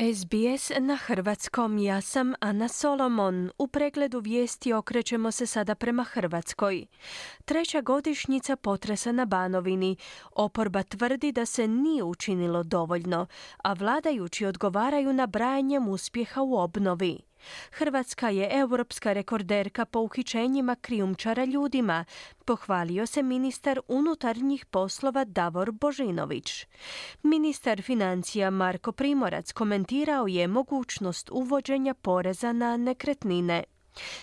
SBS na hrvatskom, ja sam Ana Solomon. U pregledu vijesti okrećemo se sada prema Hrvatskoj. Treća godišnjica potresa na Banovini. Oporba tvrdi da se nije učinilo dovoljno, a vladajući odgovaraju na brajanjem uspjeha u obnovi. Hrvatska je europska rekorderka po uhićenjima krijumčara ljudima, pohvalio se ministar unutarnjih poslova Davor Božinović. Ministar financija Marko Primorac komentirao je mogućnost uvođenja poreza na nekretnine.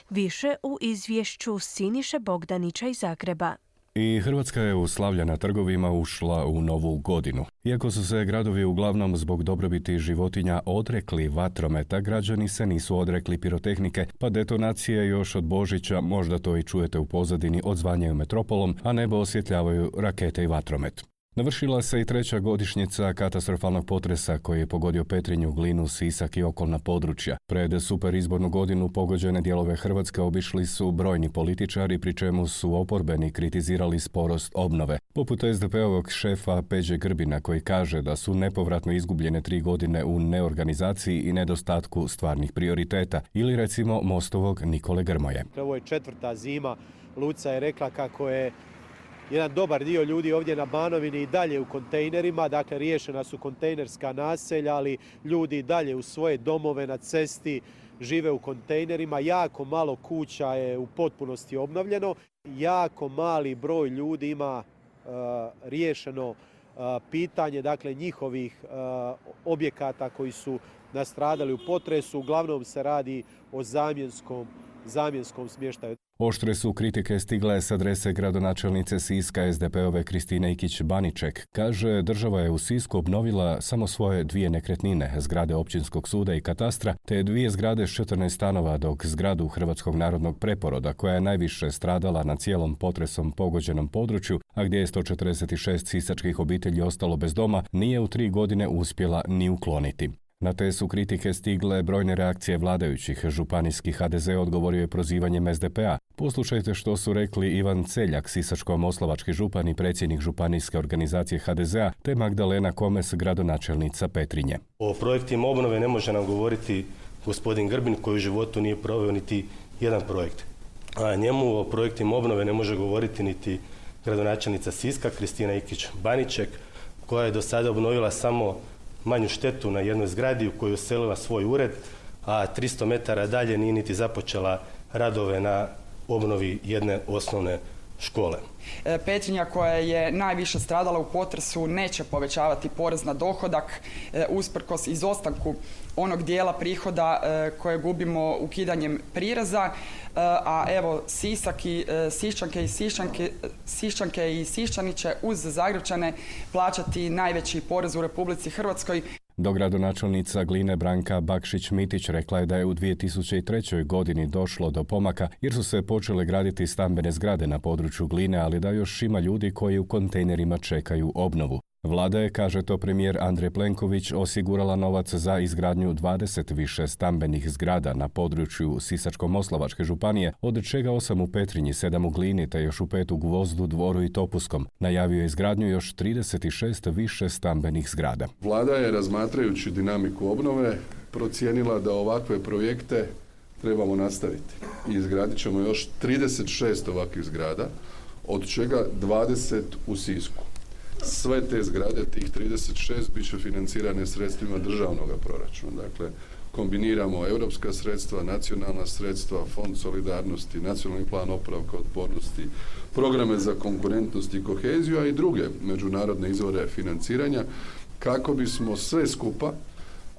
Više u izvješću Siniše Bogdanića iz Zagreba. I Hrvatska je u slavljena trgovima ušla u novu godinu. Iako su se gradovi uglavnom zbog dobrobiti životinja odrekli vatrometa, građani se nisu odrekli pirotehnike, pa detonacije još od Božića, možda to i čujete u pozadini, odzvanjaju metropolom, a nebo osvjetljavaju rakete i vatromet. Navršila se i treća godišnjica katastrofalnog potresa koji je pogodio Petrinju, Glinu, Sisak i okolna područja. Pred super izbornu godinu pogođene dijelove Hrvatske obišli su brojni političari, pri čemu su oporbeni kritizirali sporost obnove. Poput SDP-ovog šefa Peđe Grbina koji kaže da su nepovratno izgubljene tri godine u neorganizaciji i nedostatku stvarnih prioriteta. Ili recimo Mostovog Nikole Grmoje. Ovo je četvrta zima. Luca je rekla kako je jedan dobar dio ljudi ovdje na Banovini i dalje u kontejnerima, dakle riješena su kontejnerska naselja, ali ljudi i dalje u svoje domove na cesti žive u kontejnerima, jako malo kuća je u potpunosti obnovljeno, jako mali broj ljudi ima uh, riješeno uh, pitanje dakle njihovih uh, objekata koji su nastradali u potresu, uglavnom se radi o zamjenskom zamjenskom smještaju. Oštre su kritike stigle s adrese gradonačelnice Siska SDP-ove Kristine Ikić-Baniček. Kaže, država je u Sisku obnovila samo svoje dvije nekretnine, zgrade općinskog suda i katastra, te dvije zgrade s 14 stanova, dok zgradu Hrvatskog narodnog preporoda, koja je najviše stradala na cijelom potresom pogođenom području, a gdje je 146 sisačkih obitelji ostalo bez doma, nije u tri godine uspjela ni ukloniti. Na te su kritike stigle brojne reakcije vladajućih. Županijski HDZ odgovorio je prozivanjem SDP-a. Poslušajte što su rekli Ivan Celjak, sisačko-moslovački župan i predsjednik županijske organizacije HDZ-a, te Magdalena Komes, gradonačelnica Petrinje. O projektima obnove ne može nam govoriti gospodin Grbin koji u životu nije proveo niti jedan projekt. A njemu o projektima obnove ne može govoriti niti gradonačelnica Siska, Kristina Ikić-Baniček, koja je do sada obnovila samo manju štetu na jednoj zgradi u kojoj je uselila svoj ured, a 300 metara dalje nije niti započela radove na obnovi jedne osnovne škole. E, Petrinja koja je najviše stradala u potresu neće povećavati porez na dohodak e, usprkos izostanku onog dijela prihoda e, koje gubimo ukidanjem prireza, a evo Sisak i Sišćanke i Sišćanke, Sišćanke i Sišćani će uz Zagrebčane plaćati najveći porez u Republici Hrvatskoj. Dogradonačelnica Gline Branka Bakšić-Mitić rekla je da je u 2003. godini došlo do pomaka jer su se počele graditi stambene zgrade na području Gline, ali da još ima ljudi koji u kontejnerima čekaju obnovu. Vlada je, kaže to premijer Andrej Plenković, osigurala novac za izgradnju 20 više stambenih zgrada na području Sisačko-Moslovačke županije, od čega 8 u Petrinji, 7 u Glini te još u pet u Gvozdu, Dvoru i Topuskom. Najavio je izgradnju još 36 više stambenih zgrada. Vlada je, razmatrajući dinamiku obnove, procijenila da ovakve projekte trebamo nastaviti. I izgradit ćemo još 36 ovakvih zgrada, od čega 20 u Sisku. Sve te zgrade, tih 36, bit će financirane sredstvima državnog proračuna. Dakle, kombiniramo europska sredstva, nacionalna sredstva, fond solidarnosti, nacionalni plan opravka otpornosti, programe za konkurentnost i koheziju, a i druge međunarodne izvore financiranja, kako bismo sve skupa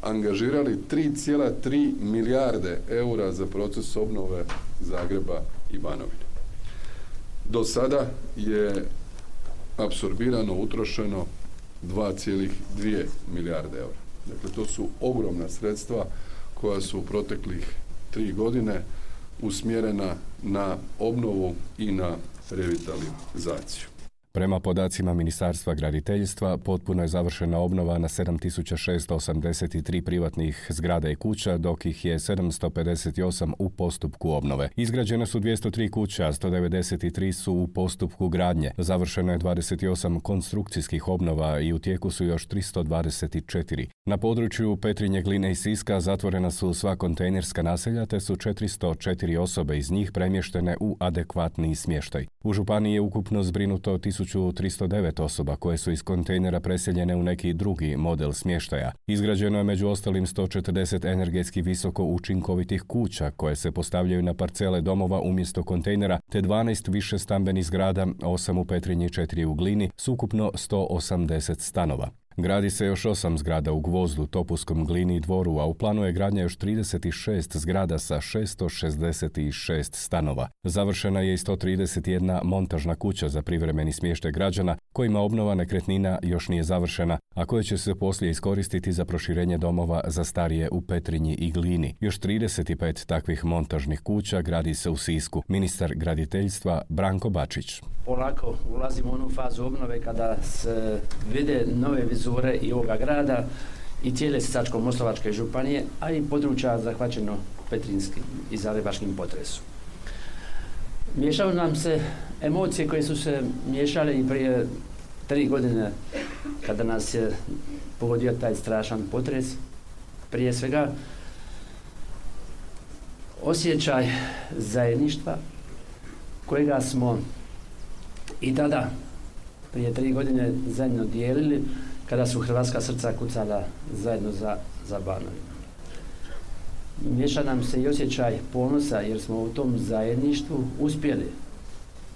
angažirali 3,3 milijarde eura za proces obnove Zagreba i Banovine. Do sada je apsorbirano, utrošeno 2,2 milijarde eura. Dakle, to su ogromna sredstva koja su u proteklih tri godine usmjerena na obnovu i na revitalizaciju. Prema podacima Ministarstva graditeljstva, potpuno je završena obnova na 7683 privatnih zgrada i kuća, dok ih je 758 u postupku obnove. Izgrađene su 203 kuća, a 193 su u postupku gradnje. Završeno je 28 konstrukcijskih obnova i u tijeku su još 324. Na području Petrinje, Gline i Siska zatvorena su sva kontejnerska naselja, te su 404 osobe iz njih premještene u adekvatni smještaj. U Županiji je ukupno zbrinuto 1309 osoba koje su iz kontejnera preseljene u neki drugi model smještaja. Izgrađeno je među ostalim 140 energetski visoko učinkovitih kuća koje se postavljaju na parcele domova umjesto kontejnera, te 12 više stambenih zgrada, 8 u Petrinji i 4 u Glini, s ukupno 180 stanova. Gradi se još osam zgrada u Gvozdu, Topuskom, Glini i Dvoru, a u planu je gradnja još 36 zgrada sa 666 stanova. Završena je i 131 montažna kuća za privremeni smještaj građana, kojima obnova nekretnina još nije završena, a koje će se poslije iskoristiti za proširenje domova za starije u Petrinji i Glini. Još 35 takvih montažnih kuća gradi se u Sisku. Ministar graditeljstva Branko Bačić. Polako ulazimo u onu fazu obnove kada se vide nove vizure i ovoga grada i cijele Sisačko-Moslavačke županije, a i područja zahvaćeno Petrinskim i Zagrebačkim potresom. Miješaju nam se emocije koje su se miješale i prije tri godine kada nas je pogodio taj strašan potres. Prije svega osjećaj zajedništva kojega smo i tada prije tri godine zajedno dijelili kada su hrvatska srca kucala zajedno za, za Banovinu. Miješa nam se i osjećaj ponosa jer smo u tom zajedništvu uspjeli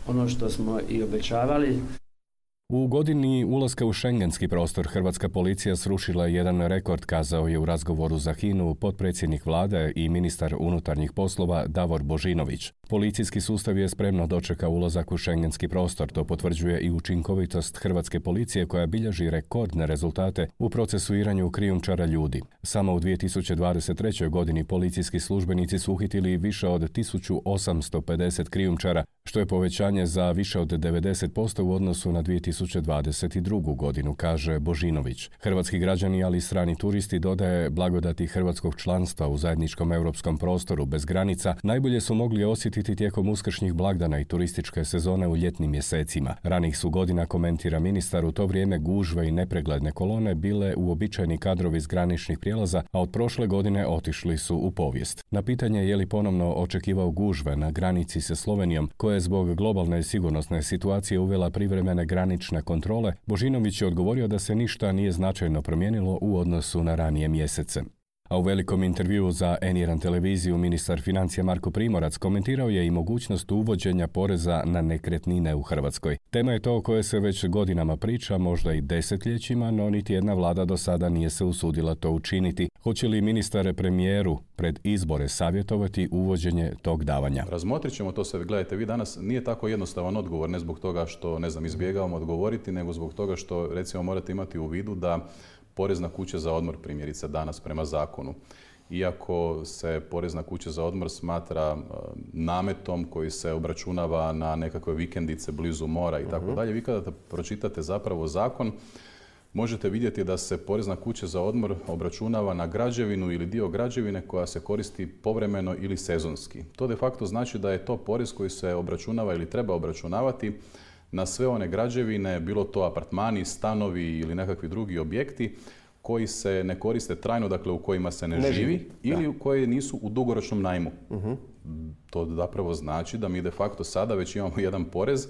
ono što smo i obećavali. U godini ulaska u šengenski prostor Hrvatska policija srušila jedan rekord, kazao je u razgovoru za Hinu potpredsjednik vlade i ministar unutarnjih poslova Davor Božinović. Policijski sustav je spremno dočeka ulazak u šengenski prostor, to potvrđuje i učinkovitost Hrvatske policije koja bilježi rekordne rezultate u procesuiranju krijumčara ljudi. Samo u 2023. godini policijski službenici su uhitili više od 1850 krijumčara, što je povećanje za više od 90% u odnosu na 2022. godinu, kaže Božinović. Hrvatski građani, ali i strani turisti dodaje blagodati hrvatskog članstva u zajedničkom europskom prostoru bez granica, najbolje su mogli osjetiti tijekom uskršnjih blagdana i turističke sezone u ljetnim mjesecima. Ranih su godina, komentira ministar, u to vrijeme gužve i nepregledne kolone bile uobičajeni kadrovi iz graničnih prijelaza, a od prošle godine otišli su u povijest. Na pitanje je li ponovno očekivao gužve na granici sa Slovenijom, koje je zbog globalne sigurnosne situacije uvela privremene granične kontrole, Božinović je odgovorio da se ništa nije značajno promijenilo u odnosu na ranije mjesece. A u velikom intervjuu za N1 televiziju ministar financija Marko Primorac komentirao je i mogućnost uvođenja poreza na nekretnine u Hrvatskoj. Tema je to o kojoj se već godinama priča, možda i desetljećima, no niti jedna vlada do sada nije se usudila to učiniti. Hoće li ministar premijeru pred izbore savjetovati uvođenje tog davanja? Razmotrit ćemo to sve. Gledajte, vi danas nije tako jednostavan odgovor, ne zbog toga što, ne znam, izbjegavamo odgovoriti, nego zbog toga što, recimo, morate imati u vidu da porezna kuća za odmor primjerice danas prema zakonu. Iako se porezna kuća za odmor smatra e, nametom koji se obračunava na nekakve vikendice blizu mora i tako mhm. dalje, vi kada pročitate zapravo zakon, možete vidjeti da se porezna kuća za odmor obračunava na građevinu ili dio građevine koja se koristi povremeno ili sezonski. To de facto znači da je to porez koji se obračunava ili treba obračunavati na sve one građevine, bilo to apartmani, stanovi ili nekakvi drugi objekti koji se ne koriste trajno, dakle u kojima se ne, živi, ili u koji nisu u dugoročnom najmu. uh To zapravo znači da mi de facto sada već imamo jedan porez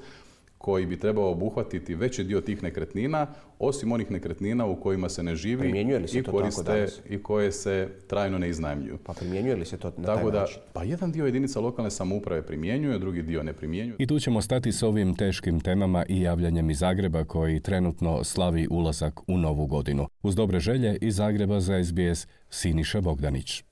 koji bi trebao obuhvatiti veći dio tih nekretnina, osim onih nekretnina u kojima se ne živi i koriste i koje se trajno ne iznajmljuju. Pa primjenjuje li se to na Tako da, Pa jedan dio jedinica lokalne samouprave primjenjuje, drugi dio ne primjenjuje. I tu ćemo stati s ovim teškim temama i javljanjem iz Zagreba koji trenutno slavi ulazak u novu godinu. Uz dobre želje iz Zagreba za SBS Siniša Bogdanić.